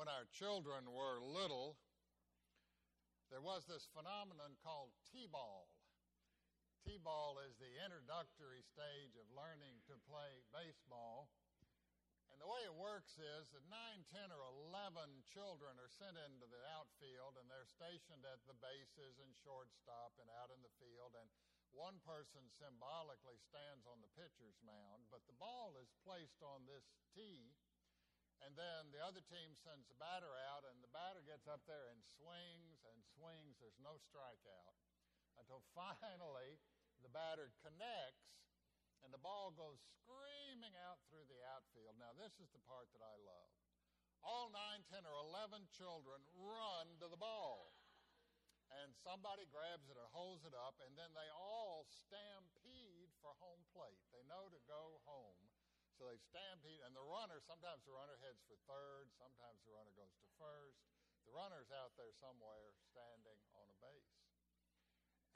when our children were little, there was this phenomenon called T ball. T ball is the introductory stage of learning to play baseball. And the way it works is that 9, 10, or 11 children are sent into the outfield and they're stationed at the bases and shortstop and out in the field. And one person symbolically stands on the pitcher's mound, but the ball is placed on this tee and then the other team sends the batter out, and the batter gets up there and swings and swings. There's no strikeout until finally the batter connects and the ball goes screaming out through the outfield. Now, this is the part that I love. All nine, ten, or 11 children run to the ball. And somebody grabs it or holds it up, and then they all stampede for home plate. They know to go home. So they stampede, and the runner, sometimes the runner heads for third, sometimes the runner goes to first. The runner's out there somewhere standing on a base.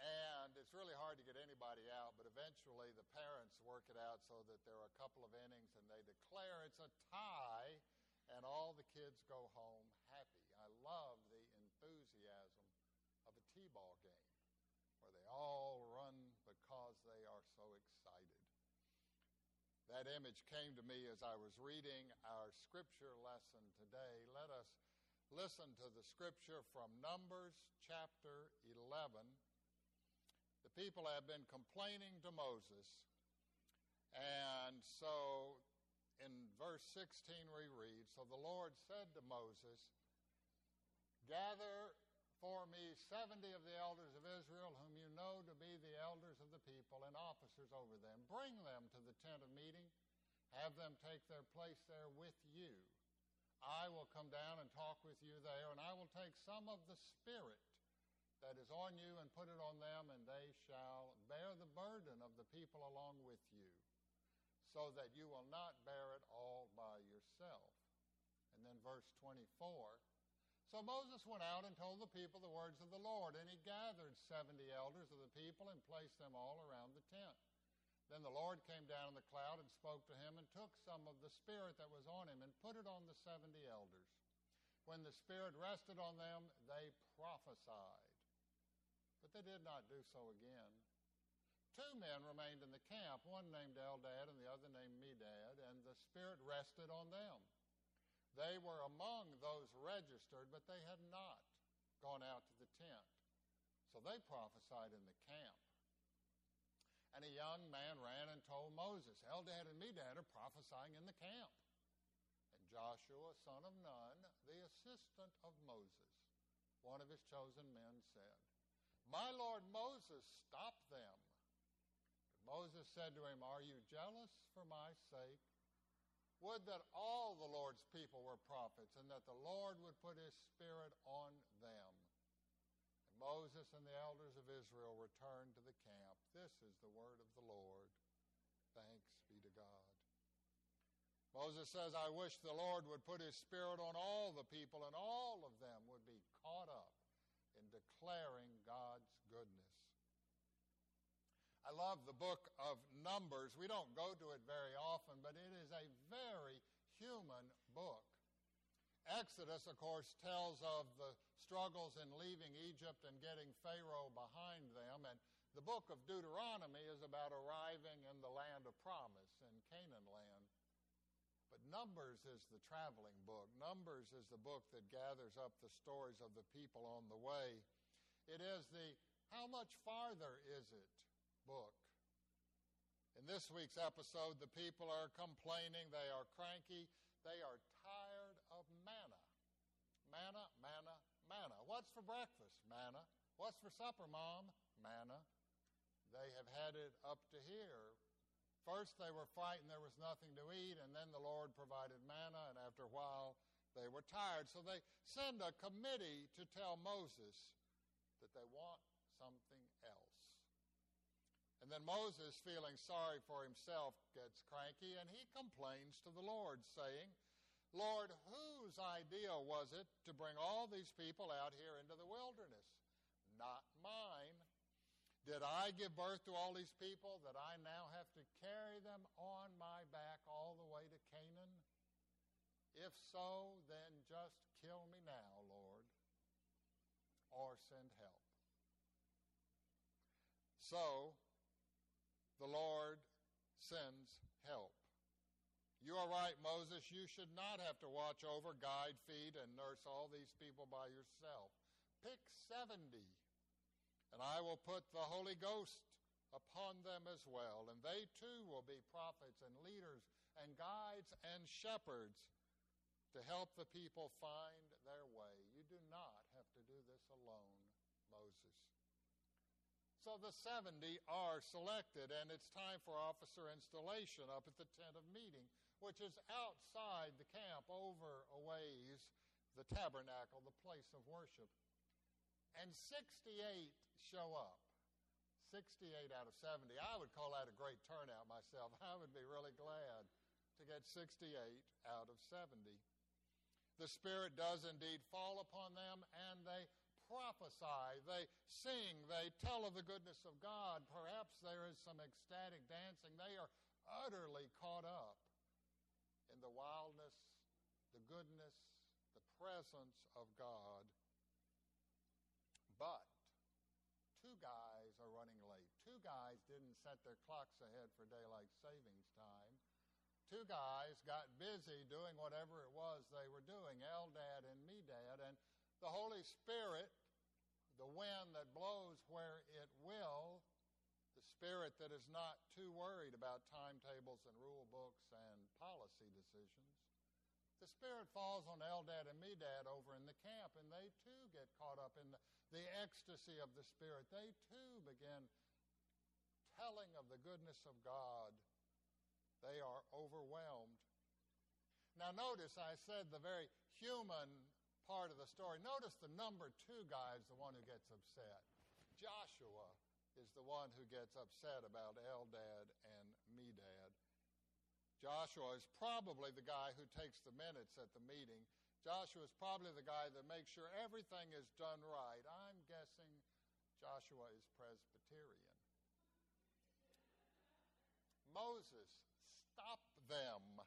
And it's really hard to get anybody out, but eventually the parents work it out so that there are a couple of innings and they declare it's a tie, and all the kids go home happy. I love the enthusiasm of a T ball game where they all run because they are so excited. That image came to me as I was reading our scripture lesson today. Let us listen to the scripture from Numbers chapter 11. The people have been complaining to Moses, and so in verse 16 we read So the Lord said to Moses, Gather for me seventy of the elders of Israel, whom you know to the people and officers over them. Bring them to the tent of meeting. Have them take their place there with you. I will come down and talk with you there, and I will take some of the Spirit that is on you and put it on them, and they shall bear the burden of the people along with you, so that you will not bear it all by yourself. And then verse 24 so Moses went out and told the people the words of the Lord, and he gathered 70 elders of the people and placed them all around the tent. Then the Lord came down in the cloud and spoke to him and took some of the Spirit that was on him and put it on the 70 elders. When the Spirit rested on them, they prophesied. But they did not do so again. Two men remained in the camp, one named Eldad and the other named Medad, and the Spirit rested on them. They were among those registered, but they had not gone out to the tent. So they prophesied in the camp. And a young man ran and told Moses, Eldad and Medad are prophesying in the camp. And Joshua, son of Nun, the assistant of Moses, one of his chosen men, said, My Lord Moses, stop them. But Moses said to him, Are you jealous for my sake? Would that all the Lord's people were prophets, and that the Lord would put his Spirit on them. And Moses and the elders of Israel returned to the camp. This is the word of the Lord. Thanks be to God. Moses says, I wish the Lord would put his Spirit on all the people, and all of them would be caught up in declaring God's. I love the book of Numbers. We don't go to it very often, but it is a very human book. Exodus, of course, tells of the struggles in leaving Egypt and getting Pharaoh behind them. And the book of Deuteronomy is about arriving in the land of promise, in Canaan land. But Numbers is the traveling book. Numbers is the book that gathers up the stories of the people on the way. It is the how much farther is it? Book. In this week's episode, the people are complaining, they are cranky, they are tired of manna. Manna, manna, manna. What's for breakfast? Manna. What's for supper, Mom? Manna. They have had it up to here. First, they were frightened there was nothing to eat, and then the Lord provided manna, and after a while, they were tired. So they send a committee to tell Moses that they want something. And then Moses, feeling sorry for himself, gets cranky and he complains to the Lord, saying, Lord, whose idea was it to bring all these people out here into the wilderness? Not mine. Did I give birth to all these people that I now have to carry them on my back all the way to Canaan? If so, then just kill me now, Lord, or send help. So the Lord sends help. You are right, Moses. You should not have to watch over, guide, feed, and nurse all these people by yourself. Pick 70, and I will put the Holy Ghost upon them as well, and they too will be prophets and leaders and guides and shepherds to help the people find their way. You do not have to do this alone, Moses. So the 70 are selected, and it's time for officer installation up at the tent of meeting which is outside the camp over a ways, the tabernacle, the place of worship. And 68 show up. 68 out of 70. I would call that a great turnout myself. I would be really glad to get 68 out of 70. The Spirit does indeed fall upon them, and they prophesy, they sing, they tell of the goodness of God. Perhaps there is some ecstatic dancing. They are utterly caught up in the wildness, the goodness, the presence of God. But two guys are running late. Two guys didn't set their clocks ahead for daylight savings time. Two guys got busy doing whatever it was they were doing, Eldad and Medad, and the Holy Spirit, the wind that blows where it will, the spirit that is not too worried about timetables and rule books and policy decisions. The Spirit falls on Eldad and Medad over in the camp, and they too get caught up in the, the ecstasy of the Spirit. They too begin telling of the goodness of God. They are overwhelmed. Now, notice I said the very human part of the story. Notice the number two guy is the one who gets upset. Joshua is the one who gets upset about Eldad and Medad. Joshua is probably the guy who takes the minutes at the meeting. Joshua is probably the guy that makes sure everything is done right. I'm guessing Joshua is Presbyterian. Moses, stop them.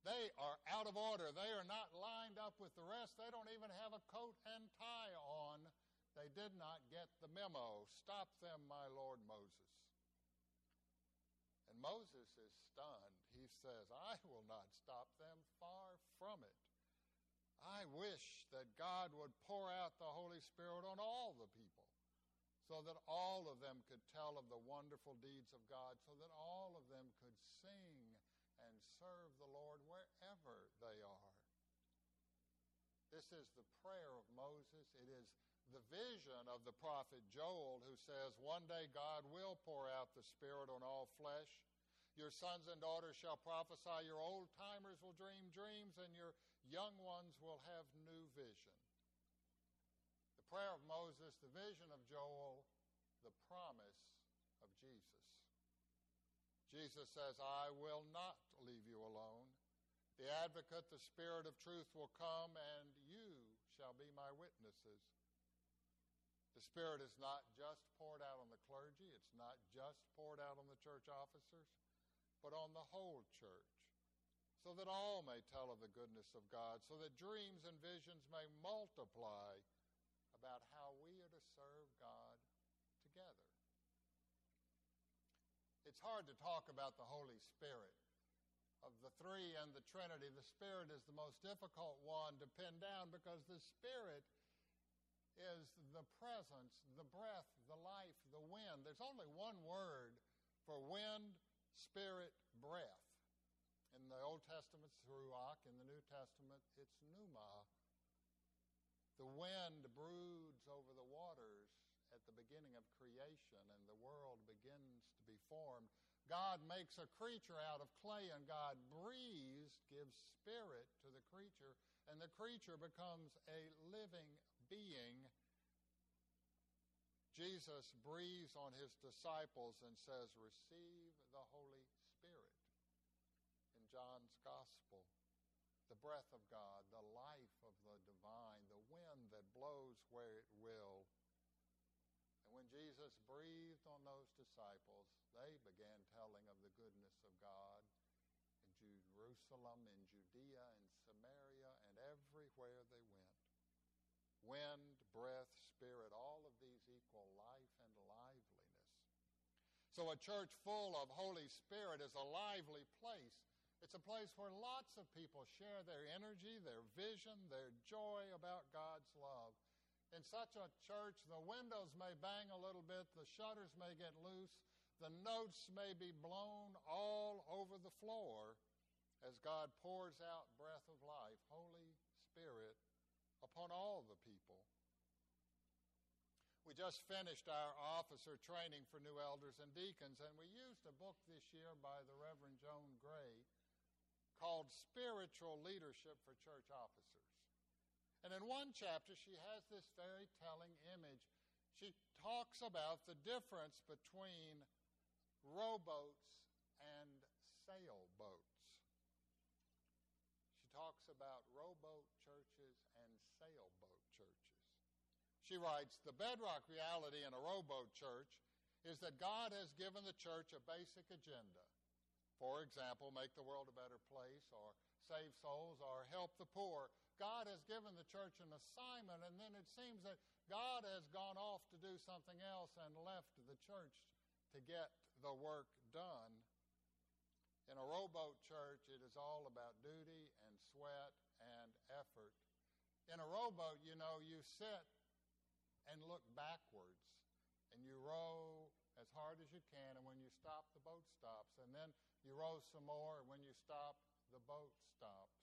They are out of order. They are not lined up with the rest. They don't even have a coat and tie on. They did not get the memo. Stop them, my Lord Moses. And Moses is stunned. He says, I will not stop them, far from it. I wish that God would pour out the Holy Spirit on all the people so that all of them could tell of the wonderful deeds of God, so that all of them could sing and serve the Lord wherever they are. This is the prayer of Moses. It is the vision of the prophet Joel, who says, One day God will pour out the Spirit on all flesh. Your sons and daughters shall prophesy, your old timers will dream dreams, and your young ones will have new vision. The prayer of Moses, the vision of Joel, the promise of Jesus. Jesus says, I will not leave you alone. The advocate, the Spirit of truth, will come, and you shall be my witnesses. The Spirit is not just poured out on the clergy, it's not just poured out on the church officers, but on the whole church, so that all may tell of the goodness of God, so that dreams and visions may multiply about how we are to serve God together. It's hard to talk about the Holy Spirit. Of the three and the Trinity, the Spirit is the most difficult one to pin down because the Spirit is the presence, the breath, the life, the wind. There's only one word for wind, spirit, breath. In the Old Testament, it's ruach. In the New Testament, it's pneuma. The wind broods over the waters at the beginning of creation, and the world begins to be formed. God makes a creature out of clay, and God breathes, gives spirit to the creature, and the creature becomes a living being, Jesus breathes on his disciples and says, Receive the Holy Spirit. In John's Gospel, the breath of God, the life of the divine, the wind that blows where it will. And when Jesus breathed on those disciples, they began telling of the goodness of God in Jerusalem, in Judea, in Samaria, and everywhere they went. wind, breath, spirit, all of these equal life and liveliness. So a church full of Holy Spirit is a lively place. It's a place where lots of people share their energy, their vision, their joy about God's love. In such a church, the windows may bang a little bit, the shutters may get loose, the notes may be blown all over the floor as God pours out breath of life, Holy Spirit, upon all the people. We just finished our officer training for new elders and deacons, and we used a book this year by the Reverend Joan Gray called Spiritual Leadership for Church Officers. And in one chapter, she has this very telling image. She talks about the difference between rowboats and sailboats. She talks about rowboat churches and sailboat churches. She writes The bedrock reality in a rowboat church is that God has given the church a basic agenda. For example, make the world a better place, or save souls, or help the poor. God has given the church an assignment, and then it seems that God has gone off to do something else and left the church to get the work done. In a rowboat church, it is all about duty and sweat and effort. In a rowboat, you know, you sit and look backwards, and you row as hard as you can, and when you stop, the boat stops. And then you row some more, and when you stop, the boat stops.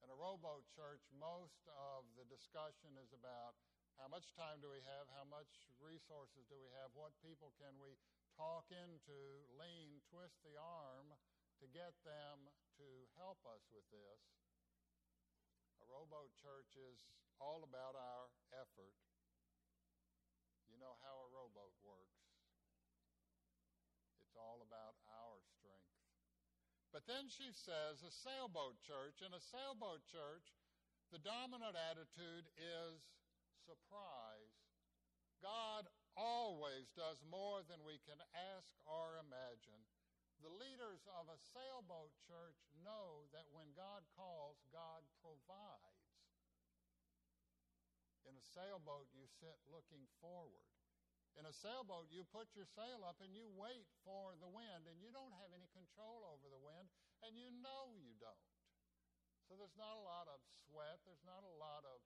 In a rowboat church, most of the discussion is about how much time do we have, how much resources do we have, what people can we talk into, lean, twist the arm to get them to help us with this. A rowboat church is all about our effort. You know how a rowboat works. It's all about our strength. But then she says a sailboat church. In a sailboat church, the dominant attitude is surprise. God always does more than we can ask or imagine. The leaders of a sailboat church know that when God calls, God provides. In a sailboat, you sit looking forward. In a sailboat, you put your sail up and you wait for the wind, and you don't have any control over the wind, and you know you don't. So there's not a lot of sweat. There's not a lot of,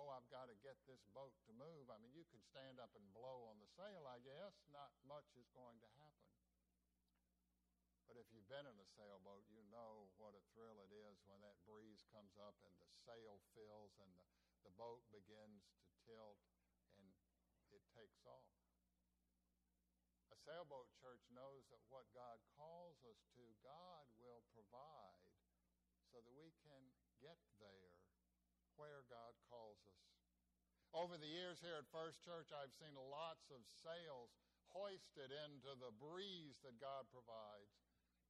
oh, I've got to get this boat to move. I mean, you can stand up and blow on the sail, I guess. Not much is going to happen. But if you've been in a sailboat, you know what a thrill it is when that breeze comes up and the sail fills and the, the boat begins to tilt and it takes off. A sailboat church knows that what God calls us to, God will provide so that we can get there where God. Over the years here at First Church, I've seen lots of sails hoisted into the breeze that God provides.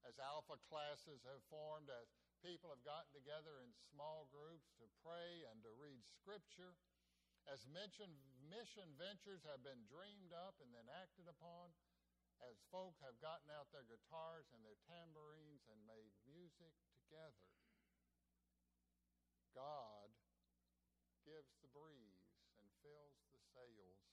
As alpha classes have formed, as people have gotten together in small groups to pray and to read Scripture, as mentioned, mission ventures have been dreamed up and then acted upon, as folk have gotten out their guitars and their tambourines and made music together. God gives the breeze and fills the sails.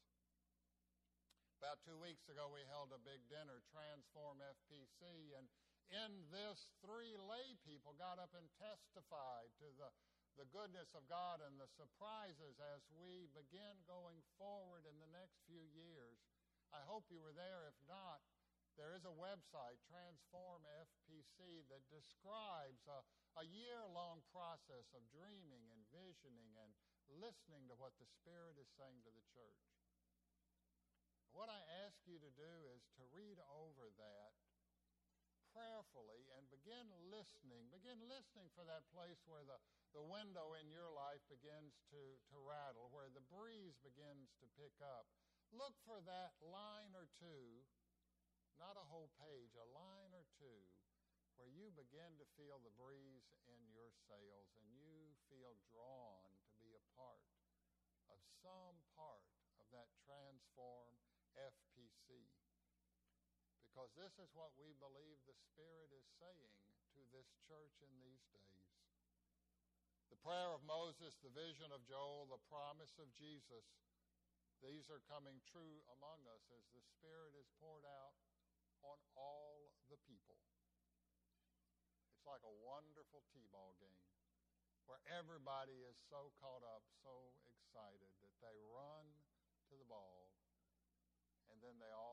About two weeks ago, we held a big dinner, Transform FPC, and in this, three lay people got up and testified to the the goodness of God and the surprises as we begin going forward in the next few years. I hope you were there. If not, there is a website, Transform FPC, that describes a, a year long process of dreaming and visioning and listening to what the Spirit is saying to the church. What I ask you to do is to read over that prayerfully and begin listening. Begin listening for that place where the, the window in your life begins to, to rattle, where the breeze begins to pick up. Look for that line or two, not a whole page, a line or two, where you begin to feel the breeze in your sails and you feel drawn to be a part of some part of that transform because this is what we believe the Spirit is saying to this church in these days. The prayer of Moses, the vision of Joel, the promise of Jesus, these are coming true among us as the Spirit is poured out on all the people. It's like a wonderful T ball game where everybody is so caught up, so excited that they run to the ball, and then they all